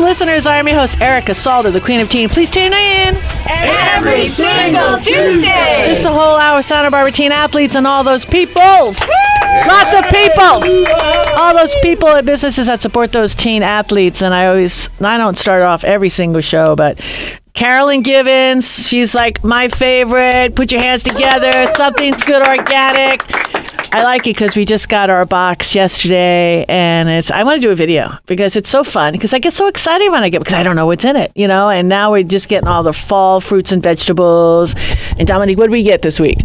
Listeners. I am your host, Erica Salda, the Queen of Teen. Please tune in. Every single Tuesday. This is a whole hour Santa Barbara teen athletes and all those peoples. Lots of peoples. All those people at businesses that support those teen athletes. And I always, I don't start off every single show, but Carolyn Givens, she's like my favorite. Put your hands together. Something's good organic. I like it because we just got our box yesterday, and it's. I want to do a video because it's so fun. Because I get so excited when I get because I don't know what's in it, you know. And now we're just getting all the fall fruits and vegetables. And Dominique, what did we get this week?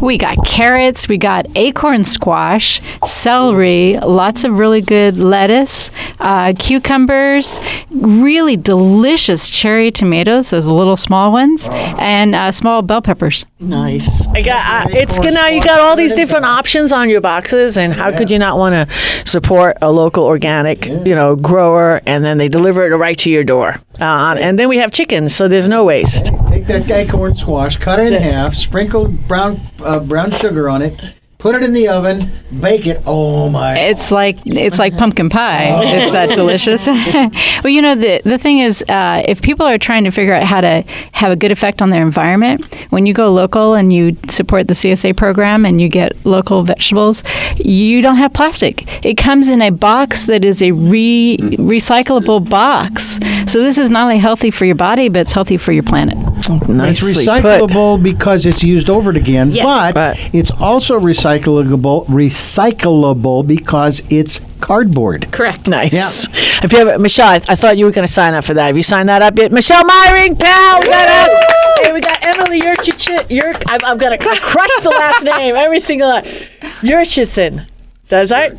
We got carrots, we got acorn squash, celery, lots of really good lettuce, uh, cucumbers, really delicious cherry tomatoes, those little small ones, and uh, small bell peppers. Nice. I got. Uh, it's good now. You got all these different options on your boxes, and how could you not want to support a local organic, you know, grower, and then they deliver it right to your door. Uh, and then we have chickens, so there's no waste. Take that acorn squash, cut it in half, sprinkle brown uh, brown sugar on it, put it in the oven, bake it. Oh my! It's like it's like pumpkin pie. It's that delicious. well, you know the the thing is, uh, if people are trying to figure out how to have a good effect on their environment, when you go local and you support the CSA program and you get local vegetables, you don't have plastic. It comes in a box that is a re recyclable box. So this is not only healthy for your body, but it's healthy for your planet. It's Nicely put. recyclable because it's used over it again, Yes. but, But- it's also recyclable recyclable recyclable because it's cardboard. Correct. Nice. Yeah. If you have Michelle, I, I thought you were going to sign up for that. Have you signed that up yet? Michelle Myring, pal. We got us. Hey, we got Emily Yurchich. Yur, I'm, I'm going to crush the last name every single time. Yurchison. That's right.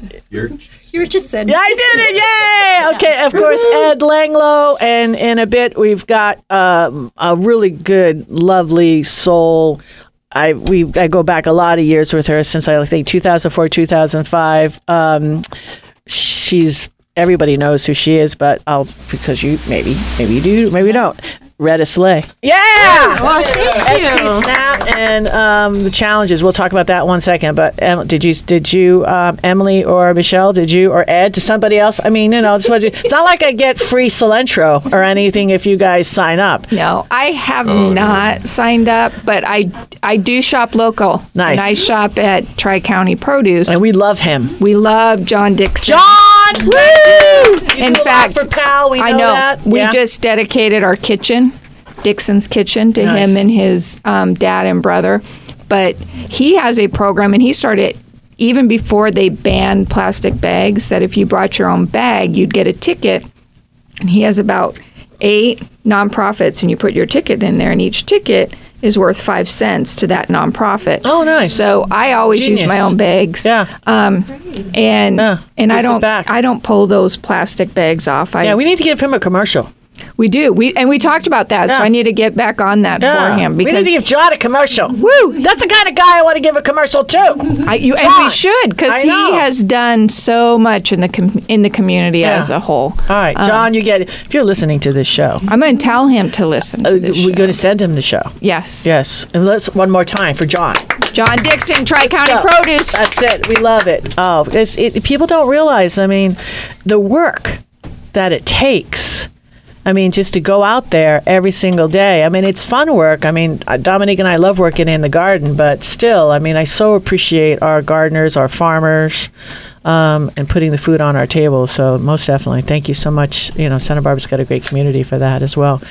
You were just said. Yeah, I did it! Yay! Okay, of course, Ed Langlow, and in a bit we've got um, a really good, lovely soul. I we I go back a lot of years with her since I think 2004, 2005. Um, she's everybody knows who she is, but I'll because you maybe maybe you do, maybe you don't. Retta Slay. Yeah. Well, thank SB Snap and um, the challenges. We'll talk about that one second. But um, did you did you um, Emily or Michelle? Did you or Ed to somebody else? I mean, you know, it's, what, it's not like I get free cilantro or anything if you guys sign up. No, I have Oh, not signed up, but I I do shop local. Nice. And I shop at Tri County Produce. And we love him. we love John Dixon. John, woo! You In do a lot fact, for Pal, we know, I know that. we Yeah. just dedicated our kitchen, Dixon's kitchen, to Nice. him and his um, dad and brother. But he has a program, and he started even before they banned plastic bags. That if you brought your own bag, you'd get a ticket. And he has about eight nonprofits, and you put your ticket in there, and each ticket is worth five cents to that nonprofit. Oh, nice. So I always use my own bags. Yeah. Um, and Yeah, and I don't. I don't pull those plastic bags off. I Yeah, we need to give him a commercial. We do. We and we talked about that, Yeah. so I need to get back on that Yeah. for him because we need to give John a commercial. Woo! That's the kind of guy I want to give a commercial to. I, you, and we should because he has done so much in the com- in the community Yeah. as a whole. All right, John, you get it. If you're listening to this show, I'm going to tell him to listen uh, to this. we're going to send him the show. yes, Yes, and let's one more time for John. John Dixon, Tri County Produce. That's it. We love it. Oh, it, people don't realize. I mean, the work that it takes. I mean, just to go out there every single day. I mean, it's fun work. I mean, uh, Dominique and I love working in the garden, but still, I mean, I so appreciate our gardeners, our farmers, um, and putting the food on our table. So, most definitely, thank you so much. You know, Santa Barbara's got a great community for that as well.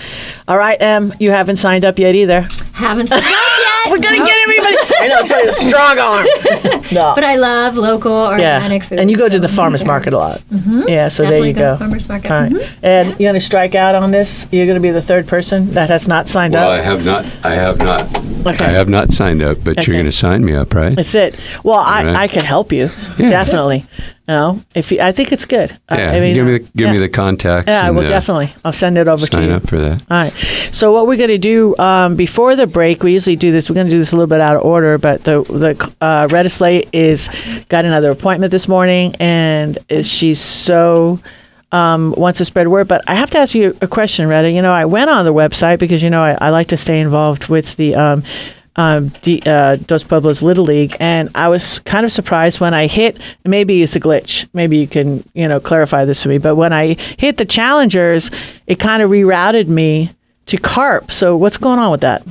All right, Em, you haven't signed up yet either. Haven't signed up yet. We're gonna get everybody. I know, sorry, a strong arm. No. But I love local organic food. And you go to so- the farmers market a lot. Yeah, so Definitely there you go go. to farmers market. All right. Mhm. And you're going to strike out on this? You're going to be the third person that has not signed up. Well, I up? have not. I have not. Okay. I have not signed up, but Okay. you're going to sign me up, right? That's it. Well, I, Right. I could help you. Yeah. Definitely. You know, if you, I think it's good. Yeah. I mean, give me the give yeah. me the contacts. Yeah, I will uh, definitely. I'll send it over to sign you. up for that. All right. So what we're going to do um, before the break, we usually do this. We're going to do this a little bit out of order, but the the uh, Slate is got another appointment this morning, and she's so um, wants to spread word. But I have to ask you a question, Retta. You know, I went on the website because you know I, I like to stay involved with the. Um, um, D, uh, Dos Pueblos Little League, and I was kind of surprised when I hit. Maybe it's a glitch. Maybe you can you know clarify this for me. But when I hit the challengers, it kind of rerouted me to carp. So what's going on with that?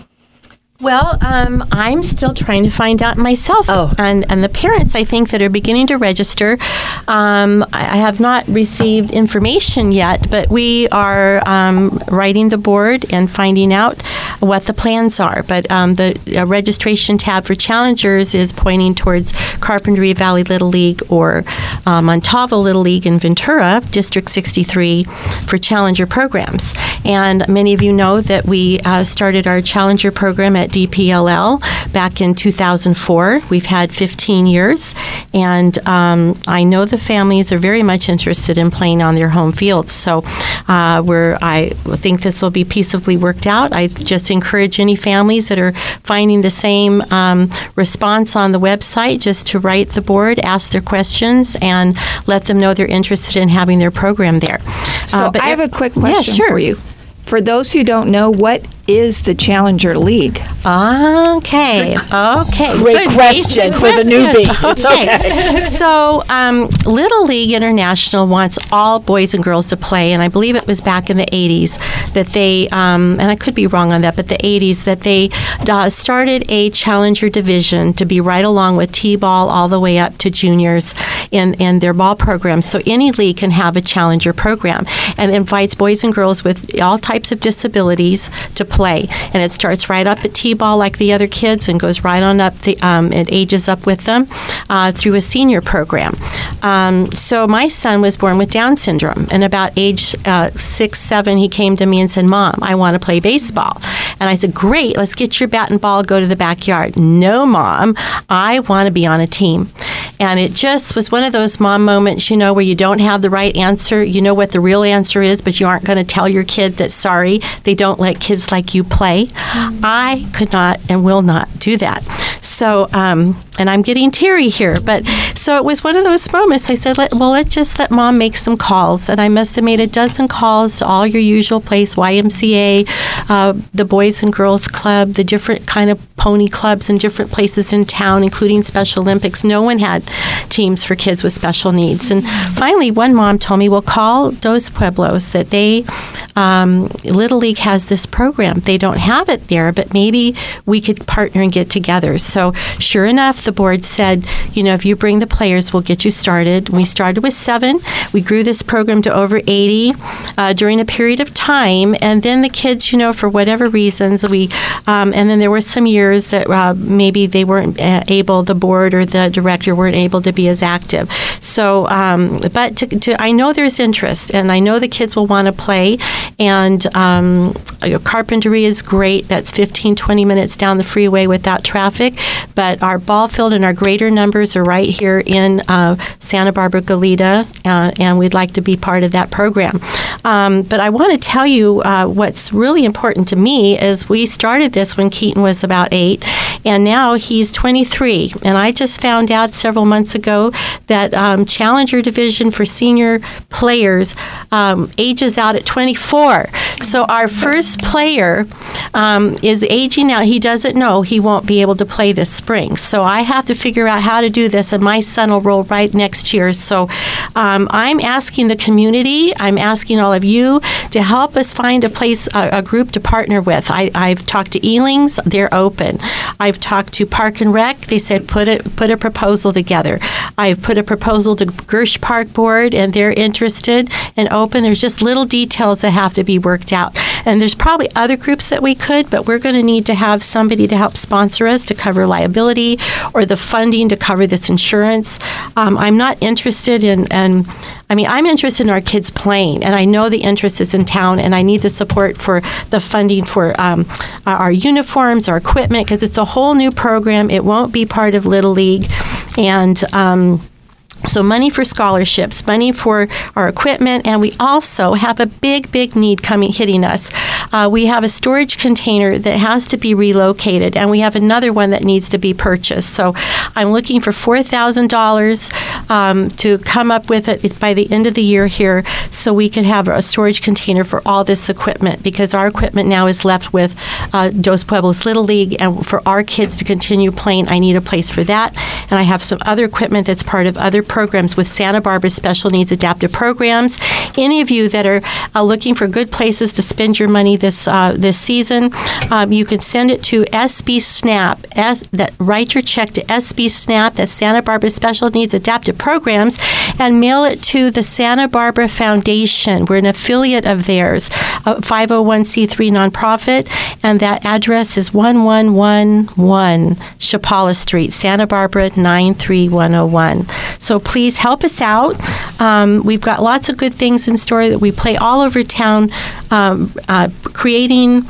Well, um, I'm still trying to find out myself. Oh. And, and the parents, I think, that are beginning to register, um, I I have not received information yet, but we are um, writing the board and finding out what the plans are. But um, the uh, registration tab for challengers is pointing towards Carpinteria Valley Little League or uh, Montalvo Little League in Ventura, District 63, for challenger programs. And many of you know that we uh, started our challenger program at DPLL back in 2004. We've had 15 years, and um, I know the families are very much interested in playing on their home fields. So, uh, we're I think this will be peaceably worked out. I just encourage any families that are finding the same um, response on the website just to write the board, ask their questions, and let them know they're interested in having their program there. So Uh, I have a quick question Yeah, sure. for you. For those who don't know, what is the Challenger League? Okay. Okay. Great Good question for the newbie. It's okay. so, um, Little League International wants all boys and girls to play, and I believe it was back in the 80s that they, um, and I could be wrong on that, but the 80s that they uh, started a challenger division to be right along with T-ball all the way up to juniors in, in their ball program. So any league can have a challenger program and invites boys and girls with all types of disabilities to play. And it starts right up at T-ball like the other kids and goes right on up the, um, it ages up with them uh, through a senior program. Um, so my son was born with Down syndrome, and about age uh, six, seven, he came to me and said, "Mom, I want to play baseball." And I said, "Great, let's get your bat and ball, go to the backyard." No, mom, I want to be on a team. And it just was one of those mom moments, you know, where you don't have the right answer. You know what the real answer is, but you aren't going to tell your kid that sorry, they don't let kids like you play. I could not and will not do that. So, um, and I'm getting teary here, but so it was one of those moments. I said, let, well, let's just let mom make some calls. And I must have made a dozen calls to all your usual place, YMCA, uh, the Boys and Girls Club, the different kind of pony clubs in different places in town, including Special Olympics. No one had teams for kids with special needs. And finally, one mom told me, well, call Dos Pueblos that they, um, Little League has this program. They don't have it there, but maybe we could partner and get together. So sure enough, the board said, you know, if you bring the players, we'll get you started. We started with seven. We grew this program to over 80 uh, during a period of time. And then the kids, you know, for whatever reasons, we, um, and then there were some years that uh, maybe they weren't uh, able, the board or the director weren't able to be as active. So, um, but to, to, I know there's interest, and I know the kids will want to play. And um, Carpinteria is great. That's 15, 20 minutes down the freeway without traffic. But our ball field and our greater numbers are right here in uh, Santa Barbara Goleta, uh, and we'd like to be part of that program. Um, but I want to tell you uh, what's really important to me is we started this when Keaton was about eight, and now he's 23. And I just found out several months ago that um, Challenger Division for senior players um, ages out at 24. So our first player um, is aging out. He doesn't know he won't be able to play this spring. So I have to figure out how to do this, and my son will roll right next year. So um, I'm asking the community, I'm asking all of you to help us find a place, a, a group to partner with. I, I've talked to Elings, they're open. I've talked to Park and Rec, they said put it put a proposal together. I've put a proposal to Girsh Park Board, and they're interested and open. There's just little details that have to be worked out. And there's probably other groups that we could, but we're going to need to have somebody to help sponsor us to cover liability or the funding to cover this insurance. Um, I'm not interested in, in, I mean, I'm interested in our kids playing, and I know the interest is in town, and I need the support for the funding for um, our uniforms, our equipment, because it's a whole new program. It won't be part of Little League. And, um, So, money for scholarships, money for our equipment, and we also have a big, big need coming hitting us. Uh, we have a storage container that has to be relocated, and we have another one that needs to be purchased. So, I'm looking for four thousand dollars um, to come up with it by the end of the year here, so we can have a storage container for all this equipment because our equipment now is left with uh, Dos Pueblos Little League, and for our kids to continue playing, I need a place for that. And I have some other equipment that's part of other programs with Santa Barbara Special Needs Adaptive Programs. Any of you that are uh, looking for good places to spend your money this uh, this season, um, you can send it to SB Snap. S, that write your check to SB Snap. That's Santa Barbara Special Needs Adaptive Programs, and mail it to the Santa Barbara Foundation. We're an affiliate of theirs, a 501c3 nonprofit, and that address is 1111 Chapala Street, Santa Barbara 93101. So please help us out. Um, we've got lots of good things in store that we play all over town, um, uh, creating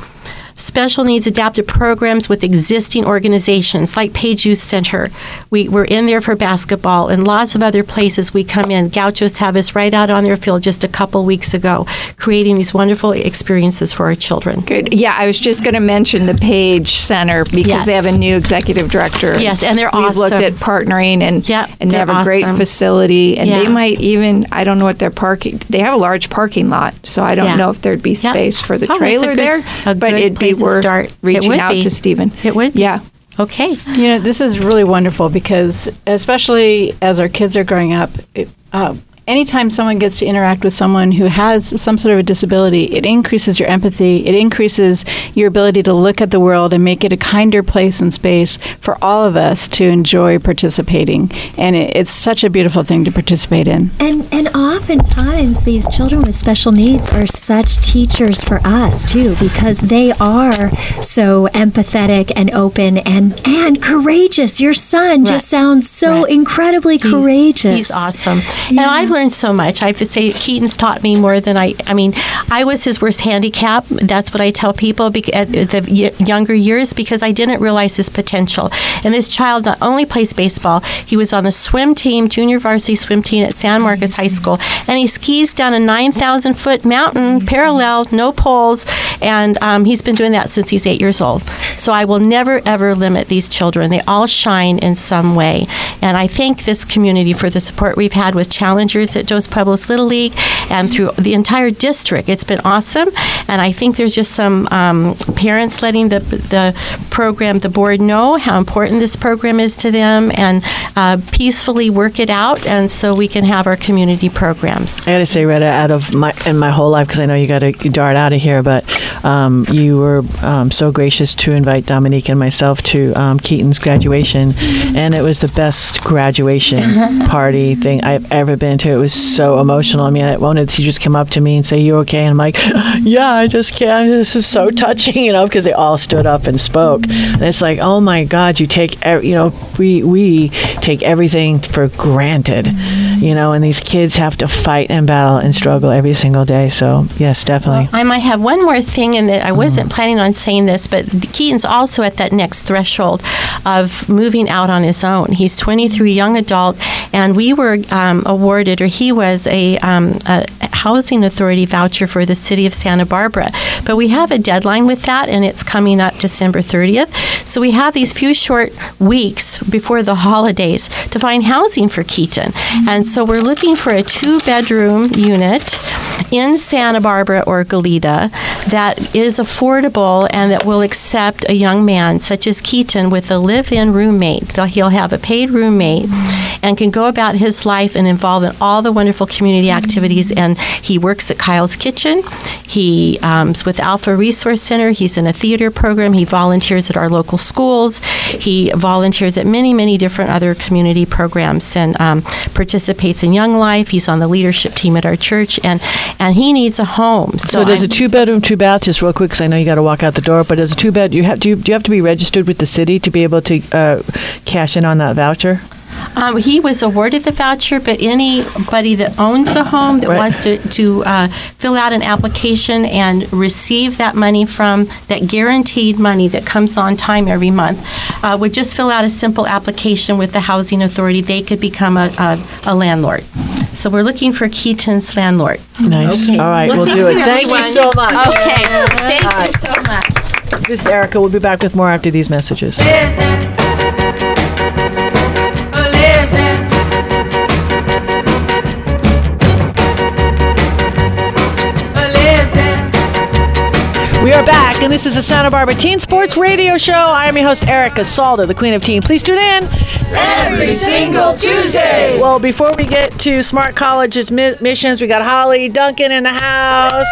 special needs adaptive programs with existing organizations like Page Youth Center. We, we're in there for basketball and lots of other places we come in. Gauchos have us right out on their field just a couple weeks ago, creating these wonderful experiences for our children. Good. Yeah, I was just going to mention the Page Center because Yes. they have a new executive director. Yes, and they're We've looked at partnering and Yep, and they have a great facility and they might even I don't know what their parking they have a large parking lot so I don't Yeah. know if there'd be space for the Oh, trailer good- there but it'd be place to start. Reaching out be. to Stephen. It would be. Yeah. Okay. You know, this is really wonderful because, especially as our kids are growing up, it, uh, anytime someone gets to interact with someone who has some sort of a disability, it increases your empathy. It increases your ability to look at the world and make it a kinder place and space for all of us to enjoy participating. And it, it's such a beautiful thing to participate in. And and oftentimes these children with special needs are such teachers for us too because they are so empathetic and open and and courageous. Your son Right. just sounds so Right. incredibly courageous. He's awesome. And I've learned so much. I have to say, Keaton's taught me more than I, I mean, I was his worst handicap. That's what I tell people bec- at the y- younger years because I didn't realize his potential. And this child not only plays baseball, he was on the swim team, junior varsity swim team at San Marcos High School, and he skis down a 9,000 foot mountain parallel, no poles, and um, he's been doing that since he's eight years old. So I will never, ever limit these children. They all shine in some way. And I thank this community for the support we've had with challengers at Dos Pueblos Little League and through the entire district. It's been awesome. And I think there's just some um, parents letting the, the program, the board know how important this program is to them and uh, peacefully work it out. And so we can have our community programs. I got to say, Retta, out of my in my whole life, because I know you got to dart out of here, but um, you were um, so gracious to invite Dominique and myself to um, Keaton's graduation, and it was the best graduation party thing I've ever been to. It was so emotional. I mean, I wanted to just come up to me and say, "You okay?" And I'm like, "Yeah, I just can't." This is so touching, you know, because they all stood up and spoke, and it's like, "Oh my God, you take, you know, we we take everything for granted." You know, and these kids have to fight and battle and struggle every single day. So, yes, definitely. I might have one more thing, and I wasn't planning on saying this, but Keaton's also at that next threshold of moving out on his own. He's 23, young adult, and we were um, awarded, or he was a, um, a housing authority voucher for the city of Santa Barbara. But we have a deadline with that, and it's coming up December 30th. So we have these few short weeks before the holidays to find housing for Keaton. Mm-hmm. And so we're looking for a two bedroom unit in Santa Barbara or Goleta that is affordable and that will accept a young man such as Keaton with a live in roommate. He'll have a paid roommate mm-hmm. and can go about his life and involve in all the wonderful community mm-hmm. activities. And he works at Kyle's Kitchen. He's um, with Alpha Resource Center. He's in a theater program. He volunteers at our local schools. He volunteers at many, many different other community programs and um, participates in Young Life. He's on the leadership team at our church, and and he needs a home. So, does I'm- a two bedroom, two bath, just real quick, because I know you got to walk out the door, but as a two bed, you have, do, you, do you have to be registered with the city to be able to uh, cash in on that voucher? Um, he was awarded the voucher, but anybody that owns a home that Right. wants to, to uh, fill out an application and receive that money from that guaranteed money that comes on time every month uh, would just fill out a simple application with the housing authority. They could become a, a, a landlord. So we're looking for Keaton's landlord. Nice. All right, we'll do it. Thank you so much. Okay, thank you so much. This is Erica. We'll be back with more after these messages. We are back, and this is the Santa Barbara Teen Sports Radio Show. I am your host, Erica Salda, the Queen of Teen. Please tune in every single Tuesday. Well, before we get to Smart College's mi- missions, we got Holly Duncan in the house.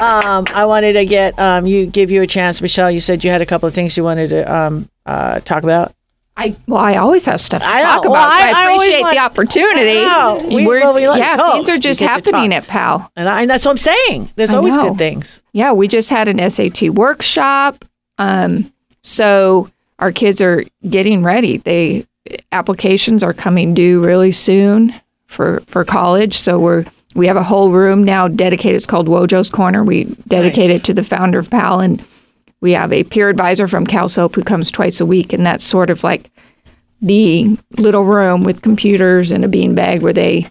Um, I wanted to get um, you, give you a chance, Michelle. You said you had a couple of things you wanted to um, uh, talk about. I well, I always have stuff to I know. talk Well, about. so I- I I, appreciate want- the opportunity. We- We're- well, we it yeah, things are just happening at PAL. And, I, and that's what I'm saying. There's I always know. good things. Yeah, we just had an SAT workshop. Um, so our kids are getting ready. They applications are coming due really soon for for college. So we're we have a whole room now dedicated. It's called Wojo's Corner. We dedicate Nice. it to the founder of PAL, and we have a peer advisor from CalSoap who comes twice a week, and that's sort of like the little room with computers and a beanbag where they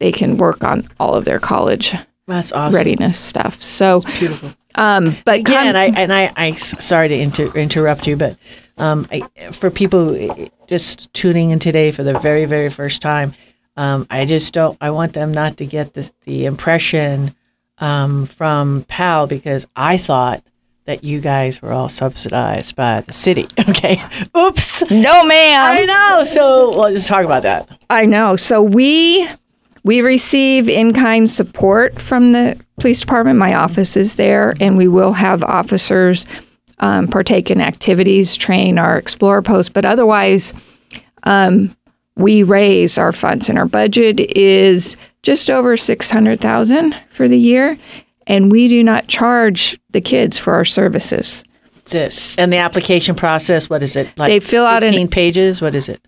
they can work on all of their college That's awesome. readiness stuff. So Beautiful. um, but Again, come- I and I, I sorry to inter- interrupt you, but um, I, for people eh, just tuning in today for the very, very first time, um, I just don't. I want them not to get this the impression um, from PAL because I thought that you guys were all subsidized by the city. Okay, oops. no, ma'am. I know. So let's talk about that. I know. So we we receive in-kind support from the police department. My office is there, and we will have officers um, partake in activities, train our explorer post. But otherwise, um, we raise our funds, and our budget is just over six hundred thousand for the year, and we do not charge the kids for our services. It. And the application process. What is it? Like They fill out an- pages. What is it?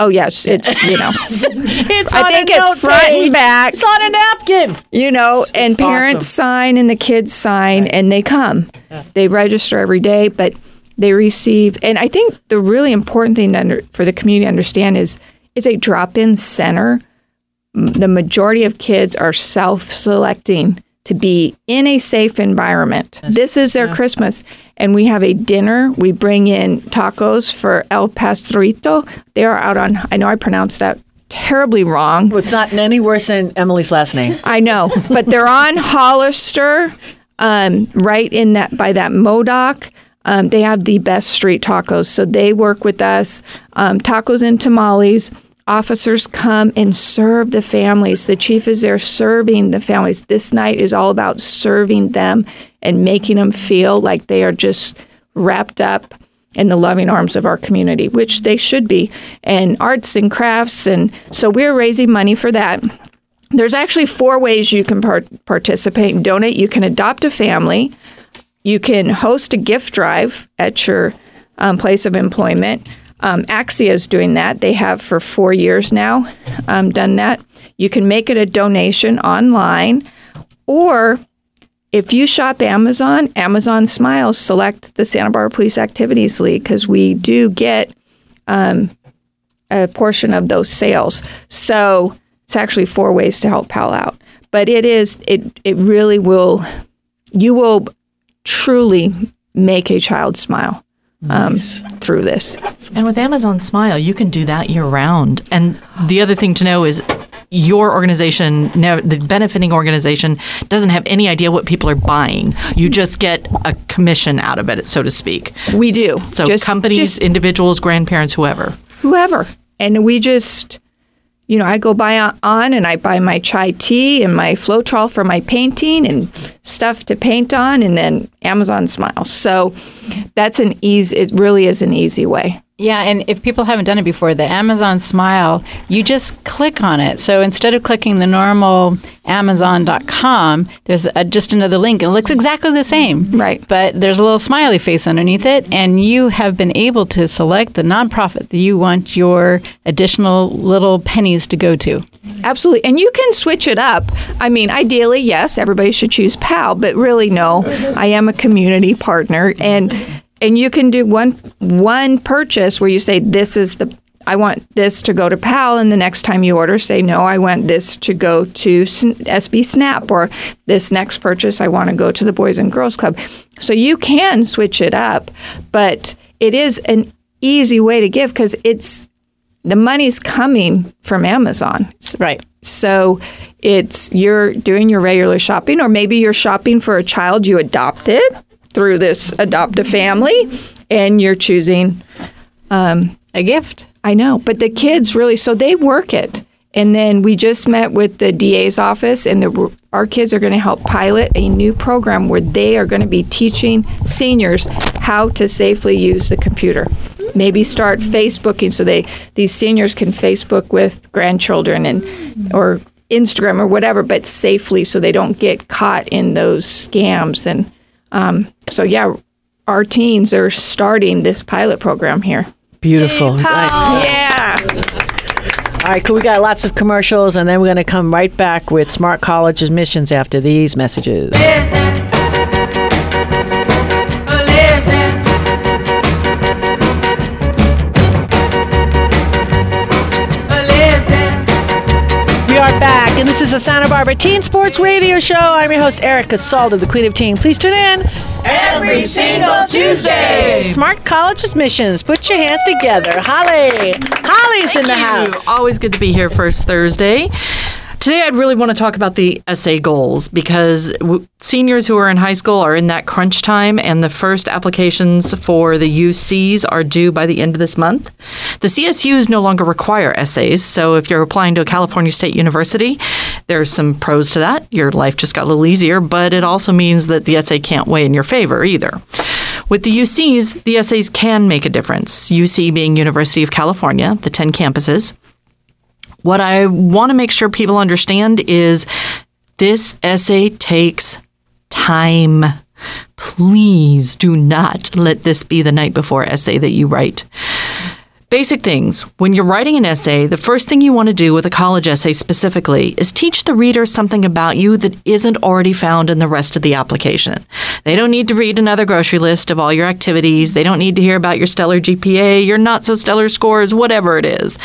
Oh yes, it's you know. It's I on think a it's front and back. It's on a napkin. you know, It's- and it's parents awesome. sign and the kids sign and they come. They register every day, but they receive. And I think the really important thing to under, for the community to understand is it's a drop-in center. The majority of kids are self-selecting to be in a safe environment. this is their Christmas, and we have a dinner. We bring in tacos for El Pastrito. They are out on. I know I pronounced that terribly wrong. Well, it's not any worse than Emily's last name. I know, but they're on Hollister, um, right in that by that Modoc. Um, they have the best street tacos, so they work with us. Um, tacos and tamales. Officers come and serve the families. The chief is there serving the families. This night is all about serving them and making them feel like they are just wrapped up in the loving arms of our community, which they should be, and arts and crafts. And so we're raising money for that. There's actually four ways you can part- participate and donate. You can adopt a family. You can host a gift drive at your um, place of employment. Um, Axia is doing that. They have for four years now um, done that. You can make it a donation online, or if you shop Amazon, Amazon Smiles, select the Santa Barbara Police Activities League because we do get um, a portion of those sales. So it's actually four ways to help PAL out. But it is it it really will you will truly make a child smile um, through this. And with Amazon Smile, you can do that year round. And the other thing to know is your organization, the benefiting organization, doesn't have any idea what people are buying. You just get a commission out of it, so to speak. We do. So Just- companies, just- individuals, grandparents, whoever. whoever. And we just, you know, I go on, on and I buy my chai tea and my Floetrol for my painting and stuff to paint on, and then Amazon Smiles. So that's an easy. It really is an easy way. Yeah, and if people haven't done it before, the Amazon Smile, you just click on it. So instead of clicking the normal Amazon.com, there's a, just another link. It looks exactly the same. Right. But there's a little smiley face underneath it, and you have been able to select the nonprofit that you want your additional little pennies to go to. Absolutely. And you can switch it up. I mean, ideally, yes, everybody should choose PAL, but really no. I am a community partner and and you can do one one purchase where you say this is the I want this to go to PAL, and the next time you order, say, no, I want this to go to SB Snap, or this next purchase, I want to go to the Boys and Girls Club. So you can switch it up, but it is an easy way to give because it's the money's coming from Amazon. Right. So it's you're doing your regular shopping, or maybe you're shopping for a child you adopted through this adoptive family, and you're choosing um, a gift. I know, but the kids really so they work it. And then we just met with the DA's office, and the, our kids are going to help pilot a new program where they are going to be teaching seniors how to safely use the computer. Maybe start Facebooking so they these seniors can Facebook with grandchildren and or Instagram or whatever, but safely so they don't get caught in those scams. And um, so, yeah, our teens are starting this pilot program here. Beautiful. Nice. Yeah. All right, cool. We got lots of commercials, and then we're going to come right back with Smart College Admissions after these messages. We are back, and this is the Santa Barbara Teen Sports Radio Show. I'm your host, Erica Salda, the Queen of Teen. Please tune in every single Tuesday. Smart college admissions. Put your hands together. Holly. Holly's in the house. Always good to be here first Thursday. Today, I'd really want to talk about the essay goals because w- seniors who are in high school are in that crunch time, and the first applications for the UCs are due by the end of this month. The CSUs no longer require essays, so if you're applying to a California State University, there's some pros to that. Your life just got a little easier, but it also means that the essay can't weigh in your favor either. With the UCs, the essays can make a difference. UC being University of California, the 10 campuses. What I want to make sure people understand is this essay takes time. Please do not let this be the night before essay that you write. Basic things. When you're writing an essay, the first thing you want to do with a college essay specifically is teach the reader something about you that isn't already found in the rest of the application. They don't need to read another grocery list of all your activities. They don't need to hear about your stellar GPA, your not so stellar scores, whatever it is.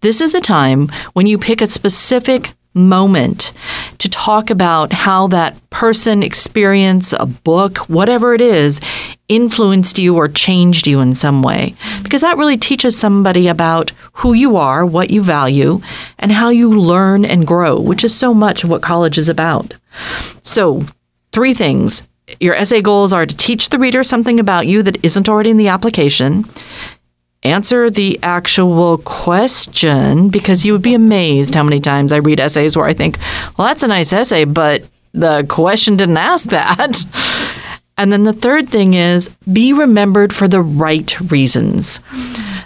This is the time when you pick a specific moment to talk about how that person, experience, a book, whatever it is, influenced you or changed you in some way. Because that really teaches somebody about who you are, what you value, and how you learn and grow, which is so much of what college is about. So, three things. Your essay goals are to teach the reader something about you that isn't already in the application, answer the actual question because you would be amazed how many times I read essays where I think, well, that's a nice essay, but the question didn't ask that. And then the third thing is be remembered for the right reasons.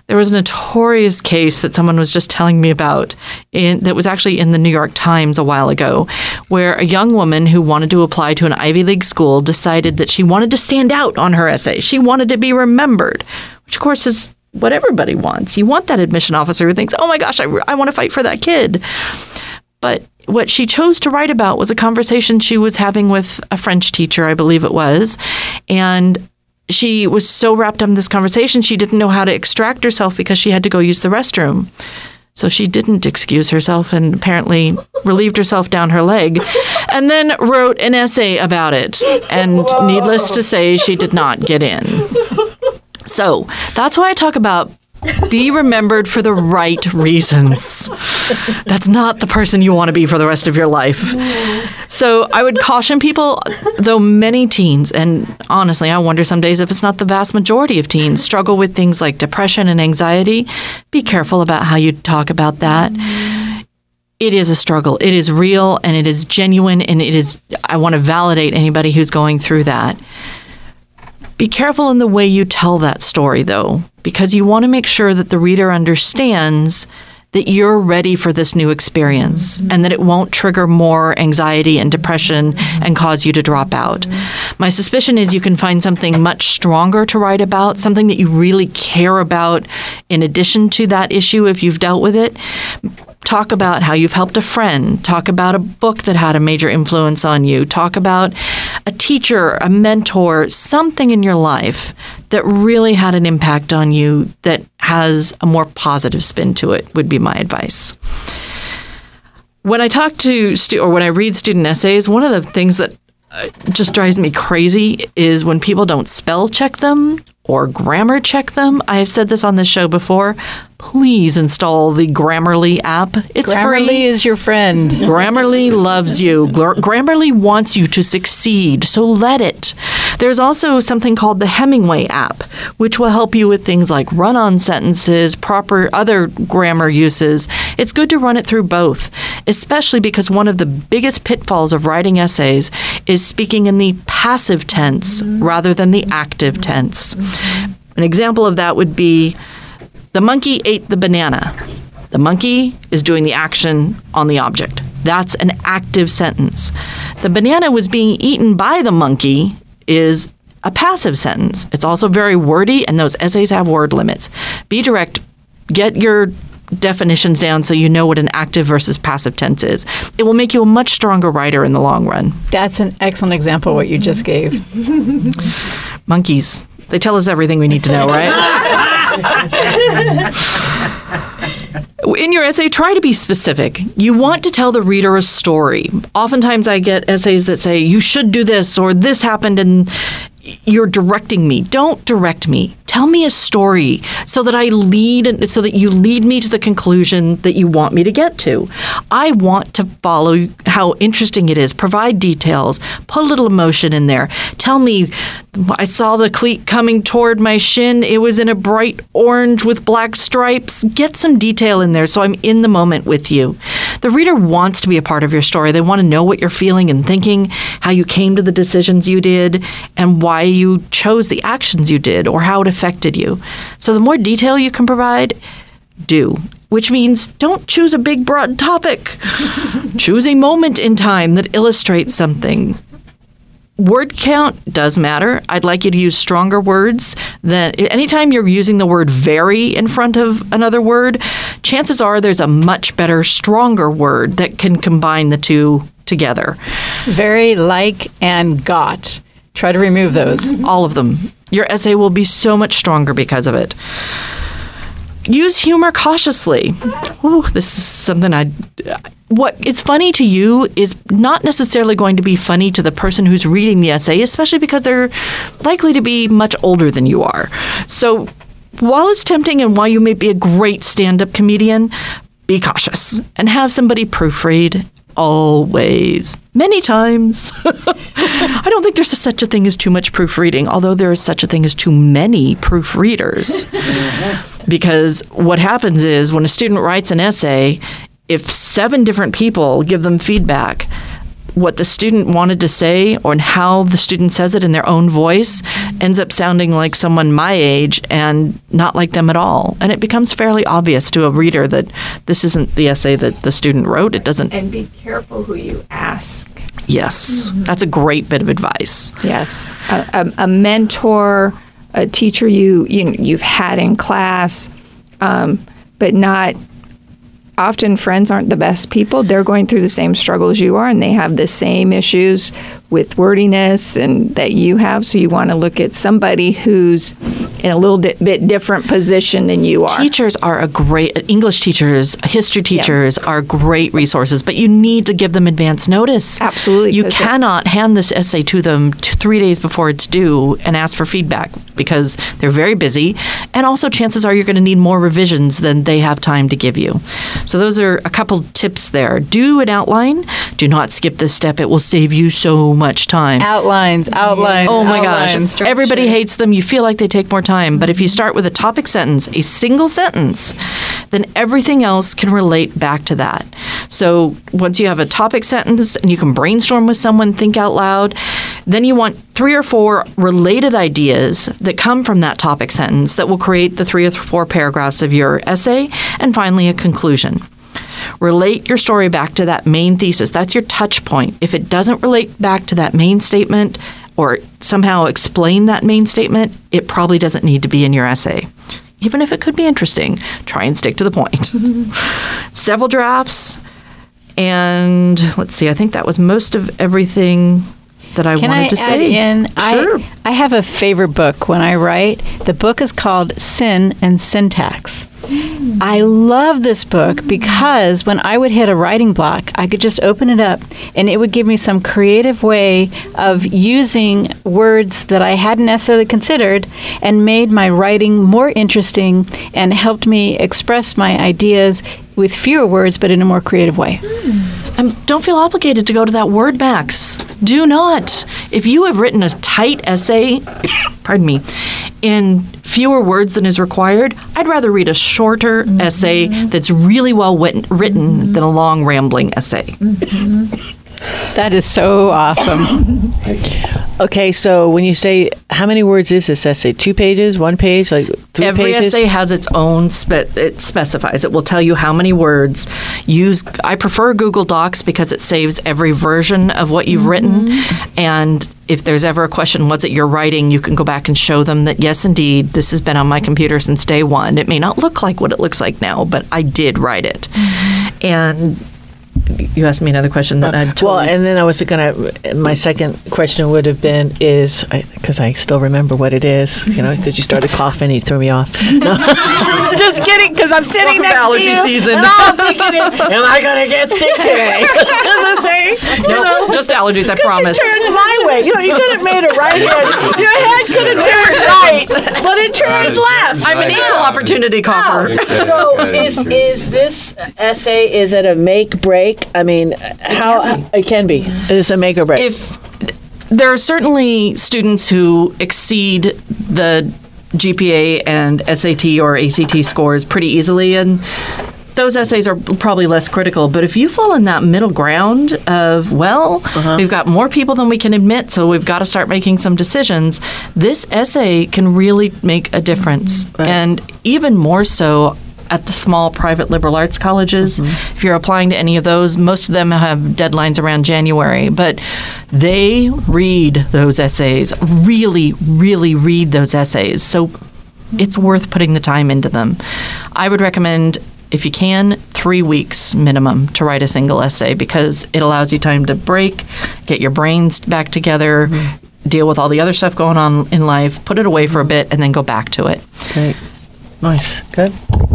There was a notorious case that someone was just telling me about in, that was actually in the New York Times a while ago, where a young woman who wanted to apply to an Ivy League school decided that she wanted to stand out on her essay. She wanted to be remembered, which, of course, is what everybody wants. You want that admission officer who thinks, oh my gosh, I, I want to fight for that kid. But what she chose to write about was a conversation she was having with a French teacher, I believe it was. And she was so wrapped up in this conversation, she didn't know how to extract herself because she had to go use the restroom. So she didn't excuse herself and apparently relieved herself down her leg and then wrote an essay about it. And needless to say, she did not get in. So that's why I talk about be remembered for the right reasons. That's not the person you want to be for the rest of your life. So I would caution people, though many teens, and honestly, I wonder some days if it's not the vast majority of teens, struggle with things like depression and anxiety. Be careful about how you talk about that. It is a struggle. It is real and it is genuine, and it is, I want to validate anybody who's going through that Be careful in the way you tell that story, though, because you want to make sure that the reader understands that you're ready for this new experience and that it won't trigger more anxiety and depression and cause you to drop out. My suspicion is you can find something much stronger to write about, something that you really care about in addition to that issue if you've dealt with it. Talk about how you've helped a friend. Talk about a book that had a major influence on you. Talk about a teacher, a mentor, something in your life that really had an impact on you that has a more positive spin to it, would be my advice. When I talk to stu- or when I read student essays, one of the things that uh, just drives me crazy is when people don't spell check them or grammar check them. I have said this on this show before. Please install the Grammarly app. It's Grammarly free. is your friend. Grammarly loves you. Grammarly wants you to succeed, so let it. There's also something called the Hemingway app, which will help you with things like run on sentences, proper other grammar uses. It's good to run it through both, especially because one of the biggest pitfalls of writing essays is speaking in the passive tense rather than the active tense. An example of that would be the monkey ate the banana. The monkey is doing the action on the object. That's an active sentence. The banana was being eaten by the monkey is a passive sentence. It's also very wordy, and those essays have word limits. Be direct, get your definitions down so you know what an active versus passive tense is. It will make you a much stronger writer in the long run. That's an excellent example of what you just gave. Monkeys, they tell us everything we need to know, right? In your essay, try to be specific. You want to tell the reader a story. Oftentimes, I get essays that say, you should do this, or this happened, and you're directing me. Don't direct me. Tell me a story so that I lead, so that you lead me to the conclusion that you want me to get to. I want to follow how interesting it is. Provide details. Put a little emotion in there. Tell me, I saw the cleat coming toward my shin. It was in a bright orange with black stripes. Get some detail in there so I'm in the moment with you. The reader wants to be a part of your story. They want to know what you're feeling and thinking, how you came to the decisions you did, and why you chose the actions you did or how it affected you. So the more detail you can provide, do. Which means don't choose a big, broad topic. choose a moment in time that illustrates something. Word count does matter. I'd like you to use stronger words than anytime you're using the word very in front of another word, chances are there's a much better, stronger word that can combine the two together. Very, like, and got. Try to remove those. All of them. Your essay will be so much stronger because of it. Use humor cautiously. Oh, this is something I. What is funny to you is not necessarily going to be funny to the person who's reading the essay, especially because they're likely to be much older than you are. So, while it's tempting and while you may be a great stand-up comedian, be cautious and have somebody proofread always. Many times. I don't think there's such a thing as too much proofreading although there is such a thing as too many proofreaders. Because what happens is when a student writes an essay if seven different people give them feedback what the student wanted to say or how the student says it in their own voice ends up sounding like someone my age and not like them at all. And it becomes fairly obvious to a reader that this isn't the essay that the student wrote. It doesn't. And be careful who you ask. Yes, that's a great bit of advice. Yes, a, a, a mentor, a teacher you, you you've had in class, um, but not. Often friends aren't the best people. They're going through the same struggles you are, and they have the same issues with wordiness and that you have. So you want to look at somebody who's in a little di- bit different position than you are. Teachers are a great English teachers, history teachers are great resources, but you need to give them advance notice. Absolutely, you cannot hand this essay to them t- 3 days before it's due and ask for feedback because they're very busy and also chances are you're going to need more revisions than they have time to give you. So those are a couple tips there. Do an outline. Do not skip this step. It will save you so much time. Outlines, outlines. Oh my outlines. gosh. Everybody hates them. You feel like they take more time. But if you start with a topic sentence, a single sentence, then everything else can relate back to that. So once you have a topic sentence and you can brainstorm with someone, think out loud, then you want three or four related ideas that come from that topic sentence that will create the three or four paragraphs of your essay, and finally, a conclusion. Relate your story back to that main thesis. That's your touch point. If it doesn't relate back to that main statement or somehow explain that main statement, it probably doesn't need to be in your essay. Even if it could be interesting, try and stick to the point. Several drafts, and let's see, I think that was most of everything that I Can wanted I to add say. in? Sure. I, I have a favorite book when I write. The book is called Sin and Syntax. Mm. I love this book because when I would hit a writing block, I could just open it up and it would give me some creative way of using words that I hadn't necessarily considered and made my writing more interesting and helped me express my ideas with fewer words but in a more creative way. Hmm. Um, don't feel obligated to go to that word max. Do not. If you have written a tight essay, pardon me, in fewer words than is required, I'd rather read a shorter essay that's really well wit- written than a long rambling essay. That is so awesome. Okay, so when you say how many words is this essay? Two pages, one page, like three Every pages? essay has its own spe- it specifies. It will tell you how many words. Use I prefer Google Docs because it saves every version of what you've written mm-hmm. and if there's ever a question what's it you're writing, you can go back and show them that yes indeed this has been on my computer since day 1. It may not look like what it looks like now, but I did write it. Mm-hmm. And you asked me another question that I Well, and then I was gonna. My second question would have been is because I, still remember what it is. You know, because you start started coughing, and you threw me off. No. Just kidding, because I'm sitting Welcome to next allergy to you, season. and I'm thinking, am I gonna get sick today? Because you no, know, just allergies, I promise. You turned my way. You know, you could have made it right hand. Your head could have turned right, but it turned left. I'm an equal opportunity cougher. So is is this essay? Is it a make break? I mean, how it can be. It's a make or break. if there are certainly students who exceed the GPA and SAT or ACT scores pretty easily, and those essays are probably less critical. But if you fall in that middle ground of, well, uh-huh. we've got more people than we can admit, so we've got to start making some decisions, this essay can really make a difference. And even more so, at the small private liberal arts colleges. Mm-hmm. If you're applying to any of those, most of them have deadlines around January, but they read those essays, really, really read those essays. So it's worth putting the time into them. I would recommend, if you can, three weeks minimum to write a single essay because it allows you time to break, get your brains back together. Mm-hmm. Deal with all the other stuff going on in life, put it away for a mm-hmm. bit, and then go back to it. Great. Nice. Good.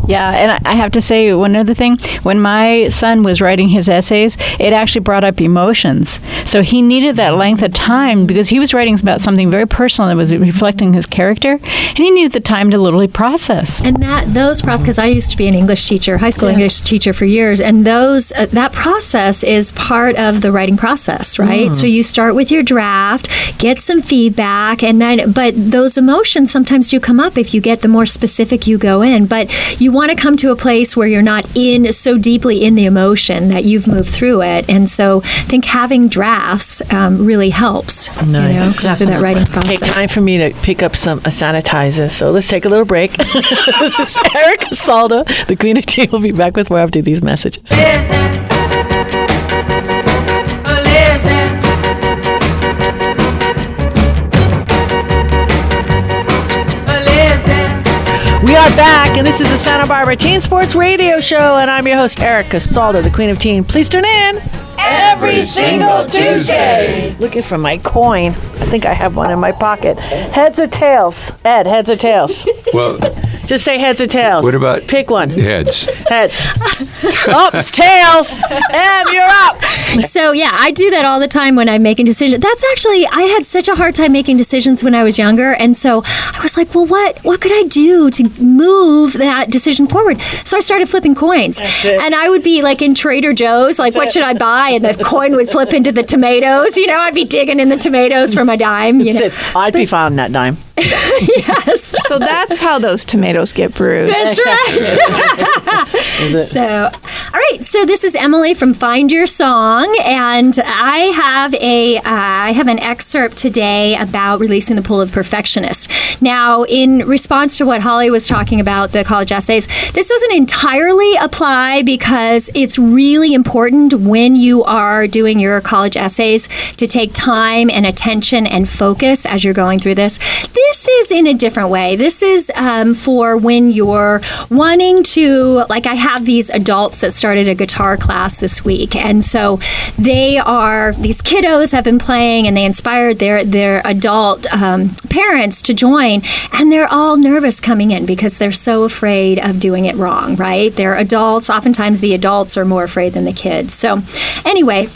Yeah, and I- I have to say one other thing. When my son was writing his essays, it actually brought up emotions. So he needed that length of time because he was writing about something very personal that was reflecting his character, and he needed the time to literally process. And that those process, because I used to be an English teacher, high school English teacher for years, and those uh, that process is part of the writing process, right? So you start with your draft, get some feedback, and then but those emotions sometimes do come up if you get the more specific you go in. But you want to come to a place where you're not in so deeply in the emotion that you've moved through it, and so I think having drafts um, really helps. You know, Nice. through that writing process. time for me to pick up some uh, sanitizer. So let's take a little break. this is Erica Salda, the Queen of Tea. We'll be back with more after these messages. Are back, and this is the Santa Barbara Teen Sports Radio Show, and I'm your host, Erica Salda, the Queen of Teen. Please tune in every single Tuesday. Looking for my coin. I think I have one in my pocket. Heads or tails? Ed, heads or tails? Well, Just say heads or tails. what about Pick one. heads? Heads. it's tails. Em, you're up. So yeah, I do that all the time when I'm making decisions. That's actually I had such a hard time making decisions when I was younger, and so I was like, well, what what could I do to move that decision forward? So I started flipping coins, it. and I would be like in Trader Joe's, like, what should I buy? And the coin would flip into the tomatoes. You know, I'd be digging in the tomatoes for my dime. You know, it. I'd be found that dime. Yes. So that's how those tomatoes get bruised. That's right. so, all right. So this is Emily from Find Your Song, and I have a uh, I have an excerpt today about releasing the pool of perfectionists. Now, in response to what Holly was talking about, the college essays, this doesn't entirely apply because it's really important when you are doing your college essays to take time and attention and focus as you're going through this. This is in a different way. This is um, for when you're wanting to, like, I have these adults that started a guitar class this week, and so they are these kiddos have been playing, and they inspired their their adult um, parents to join, and they're all nervous coming in because they're so afraid of doing it wrong. Right? They're adults. Oftentimes, the adults are more afraid than the kids. So, anyway.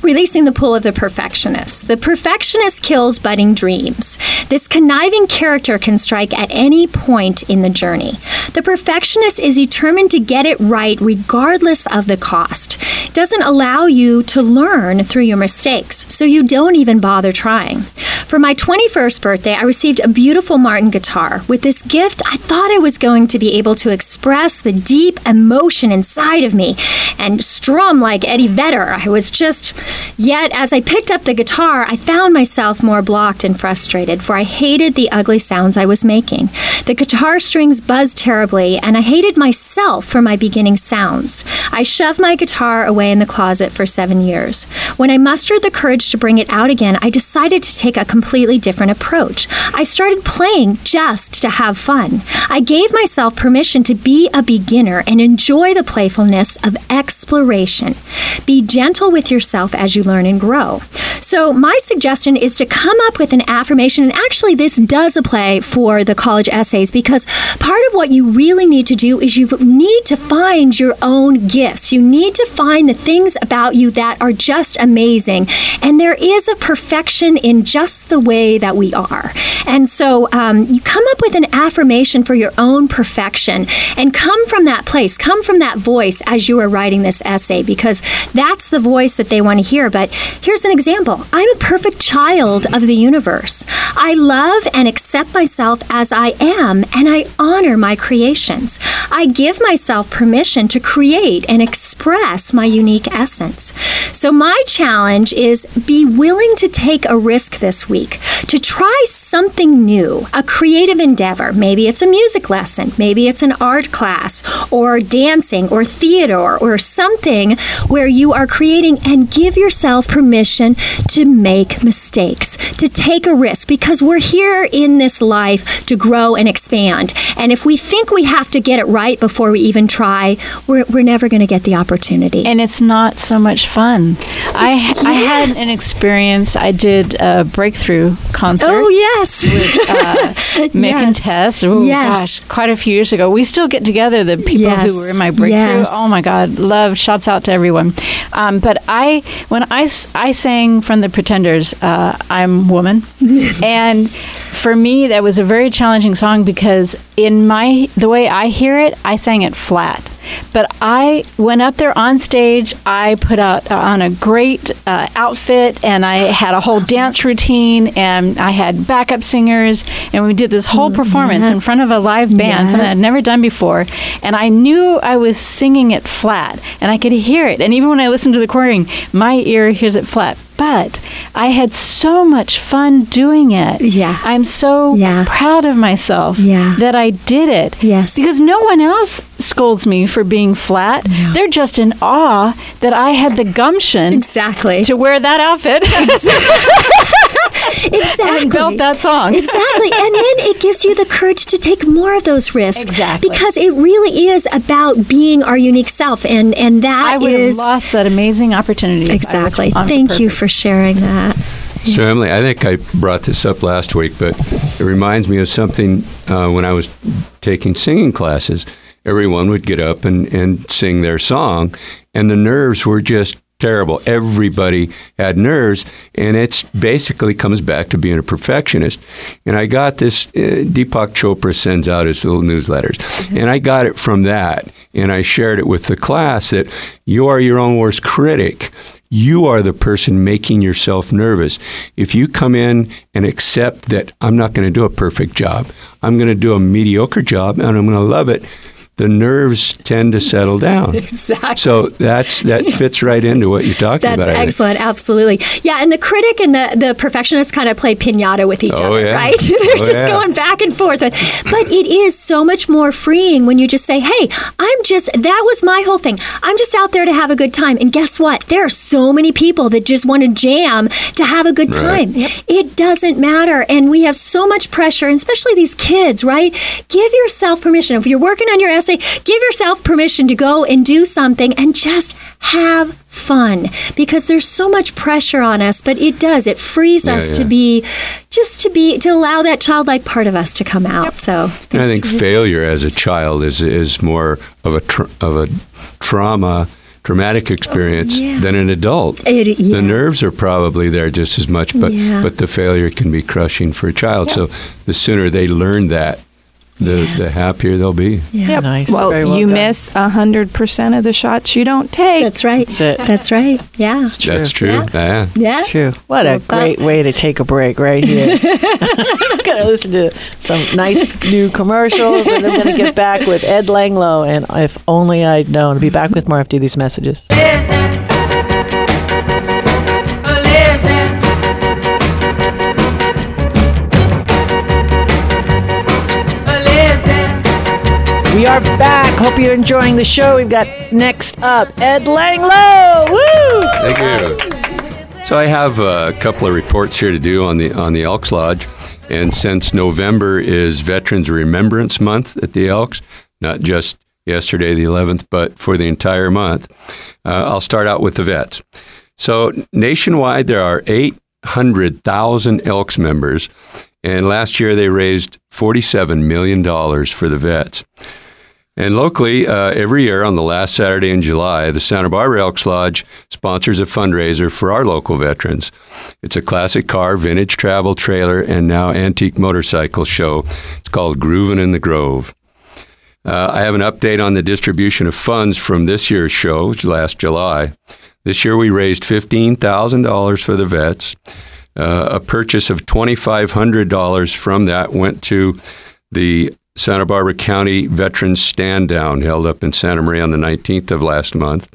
Releasing the pull of the perfectionist. The perfectionist kills budding dreams. This conniving character can strike at any point in the journey. The perfectionist is determined to get it right regardless of the cost. Doesn't allow you to learn through your mistakes, so you don't even bother trying. For my 21st birthday, I received a beautiful Martin guitar. With this gift, I thought I was going to be able to express the deep emotion inside of me and strum like Eddie Vedder. I was just Yet, as I picked up the guitar, I found myself more blocked and frustrated, for I hated the ugly sounds I was making. The guitar strings buzzed terribly, and I hated myself for my beginning sounds. I shoved my guitar away in the closet for seven years. When I mustered the courage to bring it out again, I decided to take a completely different approach. I started playing just to have fun. I gave myself permission to be a beginner and enjoy the playfulness of exploration. Be gentle with yourself as you learn and grow. So, my suggestion is to come up with an affirmation, and actually, this does apply for the college essays because part of what you really need to do is you need to find your own gifts. You need to find the things about you that are just amazing. And there is a perfection in just the way that we are. And so, um, you come up with an affirmation for your own perfection and come from that place, come from that voice as you are writing this essay because that's the voice that they want to hear. But here's an example I'm a perfect child of the universe. I love and accept myself as I am, and I honor my creations. I give myself permission to create and express my unique essence. So, my challenge is be willing to take a risk this week to try something new, a creative endeavor. Maybe it's a music lesson, maybe it's an art class, or dancing, or theater, or something where you are creating and give yourself permission to make mistakes, to take a risk, because we're here in this life to grow and expand. And if we think we have to get it right before we even try, we're, we're never going to get the opportunity. and it's not so much fun. I I had an experience. I did a breakthrough concert. oh, yes. Uh, Mick and Tess. Oh Yes. gosh, quite a few years ago. We still get together. The people Yes. who were in my breakthrough. Yes. Oh my God, love. Shouts out to everyone. Um, but I, when I, I sang from the Pretenders, uh, I'm woman, and for me that was a very challenging song because in my the way I hear it, I sang it flat. But I went up there on stage. I put out uh, on a great uh, outfit, and I had a whole dance routine, and I had backup singers, and we did this whole performance in front of a live band, something I'd never done before. And I knew I was singing it flat, and I could hear it. And even when I listened to the recording, my ear hears it flat. But I had so much fun doing it. Yeah. I'm so Yeah. proud of myself Yeah. that I did it. Yes. Because no one else scolds me for being flat. They're just in awe that I had the gumption Exactly. to wear that outfit exactly. and built that song. Exactly. And then it gives you the courage to take more of those risks. Exactly. Because it really is about being our unique self. And, and that I would is- have lost that amazing opportunity. if I was Exactly. on Thank you for sharing that. So, Emily, I think I brought this up last week, but it reminds me of something uh, when I was taking singing classes. Everyone would get up and, and sing their song, and the nerves were just terrible. Everybody had nerves, and it basically comes back to being a perfectionist. And I got this, uh, Deepak Chopra sends out his little newsletters, and I got it from that, and I shared it with the class that you are your own worst critic. You are the person making yourself nervous. If you come in and accept that I'm not going to do a perfect job, I'm going to do a mediocre job and I'm going to love it, the nerves tend to settle down. Exactly. So that's that fits right into what you're talking That's about. I think. excellent. Absolutely. Yeah, and the critic and the, the perfectionist kind of play pinata with each Oh, other, yeah. right? They're Oh, just yeah. going back and forth. But it is so much more freeing when you just say, hey, I'm just, that was my whole thing. I'm just out there to have a good time. And guess what? There are so many people that just want to jam to have a good Right. time. It doesn't matter. And we have so much pressure, and especially these kids, right? Give yourself permission. If you're working on your essay, give yourself permission to go and do something and just have fun because there's so much pressure on us, but it does. It frees Yeah, us yeah. to be, just to be, to allow that childlike part of us to come out. So, And I think failure as a child is is more of a tr- of a trauma, traumatic oh, experience yeah. than an adult. It- yeah. The nerves are probably there just as much, but Yeah. but the failure can be crushing for a child. So the sooner they learn that, the the happier they'll be. yeah. Nice. Well, well you done. miss a hundred percent of the shots you don't take. That's right. That's it. That's right. Yeah. That's true. Yeah. Yeah. Yeah. True. What So a that- great way to take a break right here. I'm going to listen to some nice new commercials and I'm going to get back with Ed Langlow and If Only I'd Known. I'll be back with more after these messages. We are back. Hope you're enjoying the show. We've got next up Ed Langlow. Woo! Thank you. So I have a couple of reports here to do on the on the Elks Lodge, and since November is Veterans Remembrance Month at the Elks, not just yesterday the 11th, but for the entire month, uh, I'll start out with the vets. So nationwide, there are 800,000 Elks members, and last year they raised 47 million dollars for the vets. And locally, uh, every year on the last Saturday in July, the Santa Barbara Elks Lodge sponsors a fundraiser for our local veterans. It's a classic car, vintage travel trailer, and now antique motorcycle show. It's called Groovin' in the Grove. Uh, I have an update on the distribution of funds from this year's show, last July. This year we raised $15,000 for the vets. Uh, a purchase of $2,500 from that went to the Santa Barbara County Veterans Stand Down held up in Santa Maria on the 19th of last month.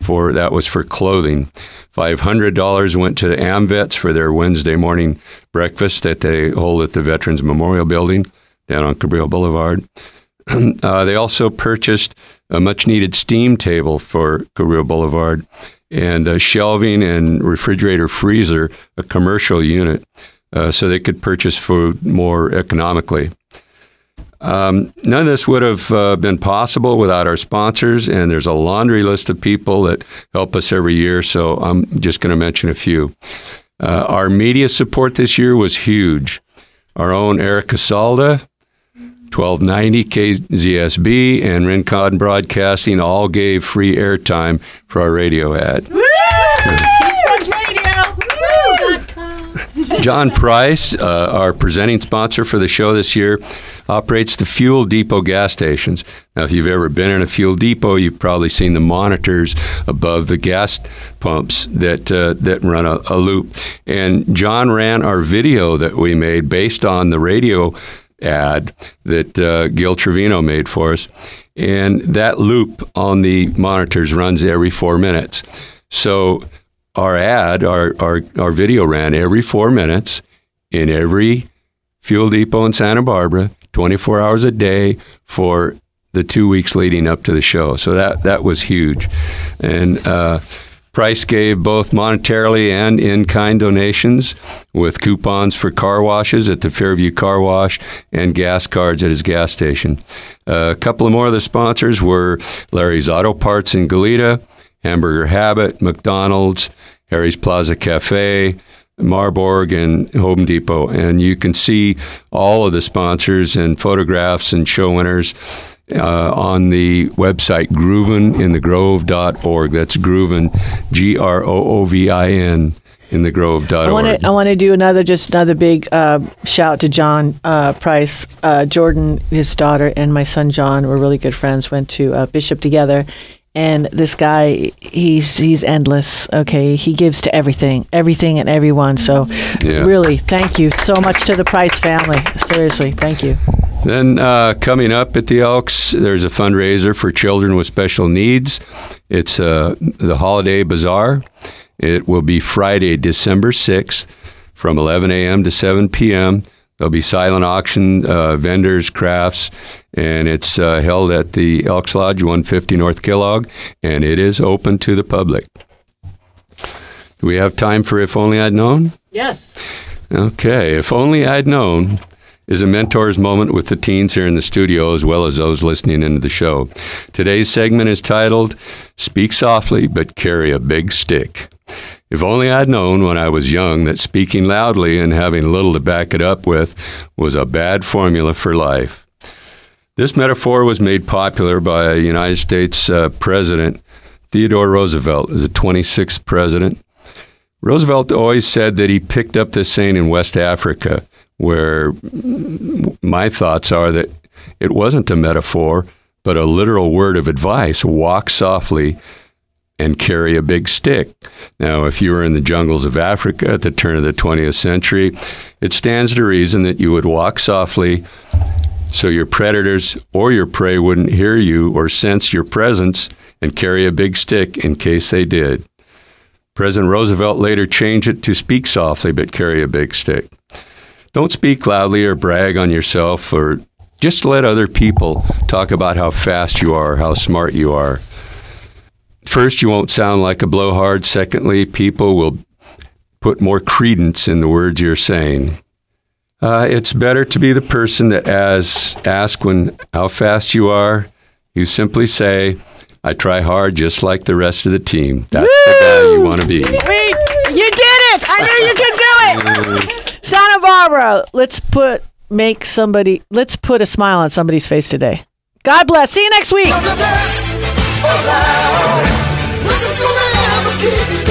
For that was for clothing. Five hundred dollars went to the AmVets for their Wednesday morning breakfast that they hold at the Veterans Memorial Building down on Cabrillo Boulevard. Uh, they also purchased a much needed steam table for Cabrillo Boulevard and uh, shelving and refrigerator freezer, a commercial unit, uh, so they could purchase food more economically. Um, none of this would have uh, been possible without our sponsors, and there's a laundry list of people that help us every year, so I'm just going to mention a few. Uh, our media support this year was huge. Our own Erica Salda, 1290 KZSB, and Rincon Broadcasting all gave free airtime for our radio ad. John Price, uh, our presenting sponsor for the show this year, operates the Fuel Depot gas stations. Now, if you've ever been in a fuel depot, you've probably seen the monitors above the gas pumps that uh, that run a, a loop. And John ran our video that we made based on the radio ad that uh, Gil Trevino made for us. And that loop on the monitors runs every four minutes. So our ad, our, our, our video ran every four minutes in every fuel depot in Santa Barbara, 24 hours a day for the two weeks leading up to the show. So that, that was huge. And uh, Price gave both monetarily and in kind donations with coupons for car washes at the Fairview Car Wash and gas cards at his gas station. Uh, a couple of more of the sponsors were Larry's Auto Parts in Goleta, Hamburger Habit, McDonald's, Harry's Plaza Cafe, MarBorg, and Home Depot. And you can see all of the sponsors and photographs and show winners uh, on the website groovininthegrove.org. That's groovin, G R O O V I N, in the grove.org. I want to I want to do another just another big uh, shout to John uh, Price. Uh, Jordan, his daughter, and my son John were really good friends. Went to uh, Bishop together, And this guy, he's he's endless. Okay, he gives to everything, everything and everyone. So, Yeah. really, thank you so much to the Price family. Seriously, thank you. Then uh, coming up at the Elks, there's a fundraiser for children with special needs. It's uh, the Holiday Bazaar. It will be Friday, December 6th from 11 a.m. to 7 p.m. There'll be silent auction, uh, vendors, crafts, and it's uh, held at the Elks Lodge, 150 North Kellogg, and it is open to the public. Do we have time for If Only I'd Known? Yes. Okay, if only I'd known is a mentor's moment with the teens here in the studio as well as those listening into the show. Today's segment is titled Speak Softly but Carry a Big Stick. If only I'd known when I was young that speaking loudly and having little to back it up with was a bad formula for life. This metaphor was made popular by a United States uh, President Theodore Roosevelt the 26th president. Roosevelt always said that he picked up this saying in West Africa, where my thoughts are that it wasn't a metaphor, but a literal word of advice walk softly and carry a big stick. Now, if you were in the jungles of Africa at the turn of the 20th century, it stands to reason that you would walk softly so your predators or your prey wouldn't hear you or sense your presence and carry a big stick in case they did. President Roosevelt later changed it to speak softly but carry a big stick. Don't speak loudly or brag on yourself or just let other people talk about how fast you are, how smart you are. First, you won't sound like a blowhard. Secondly, people will put more credence in the words you're saying. Uh, it's better to be the person that as ask when how fast you are. You simply say, "I try hard, just like the rest of the team." That's the guy you want to be. Wait, you did it! I knew you could do it. Santa Barbara, let's put make somebody. Let's put a smile on somebody's face today. God bless. See you next week. Nothing's gonna ever keep you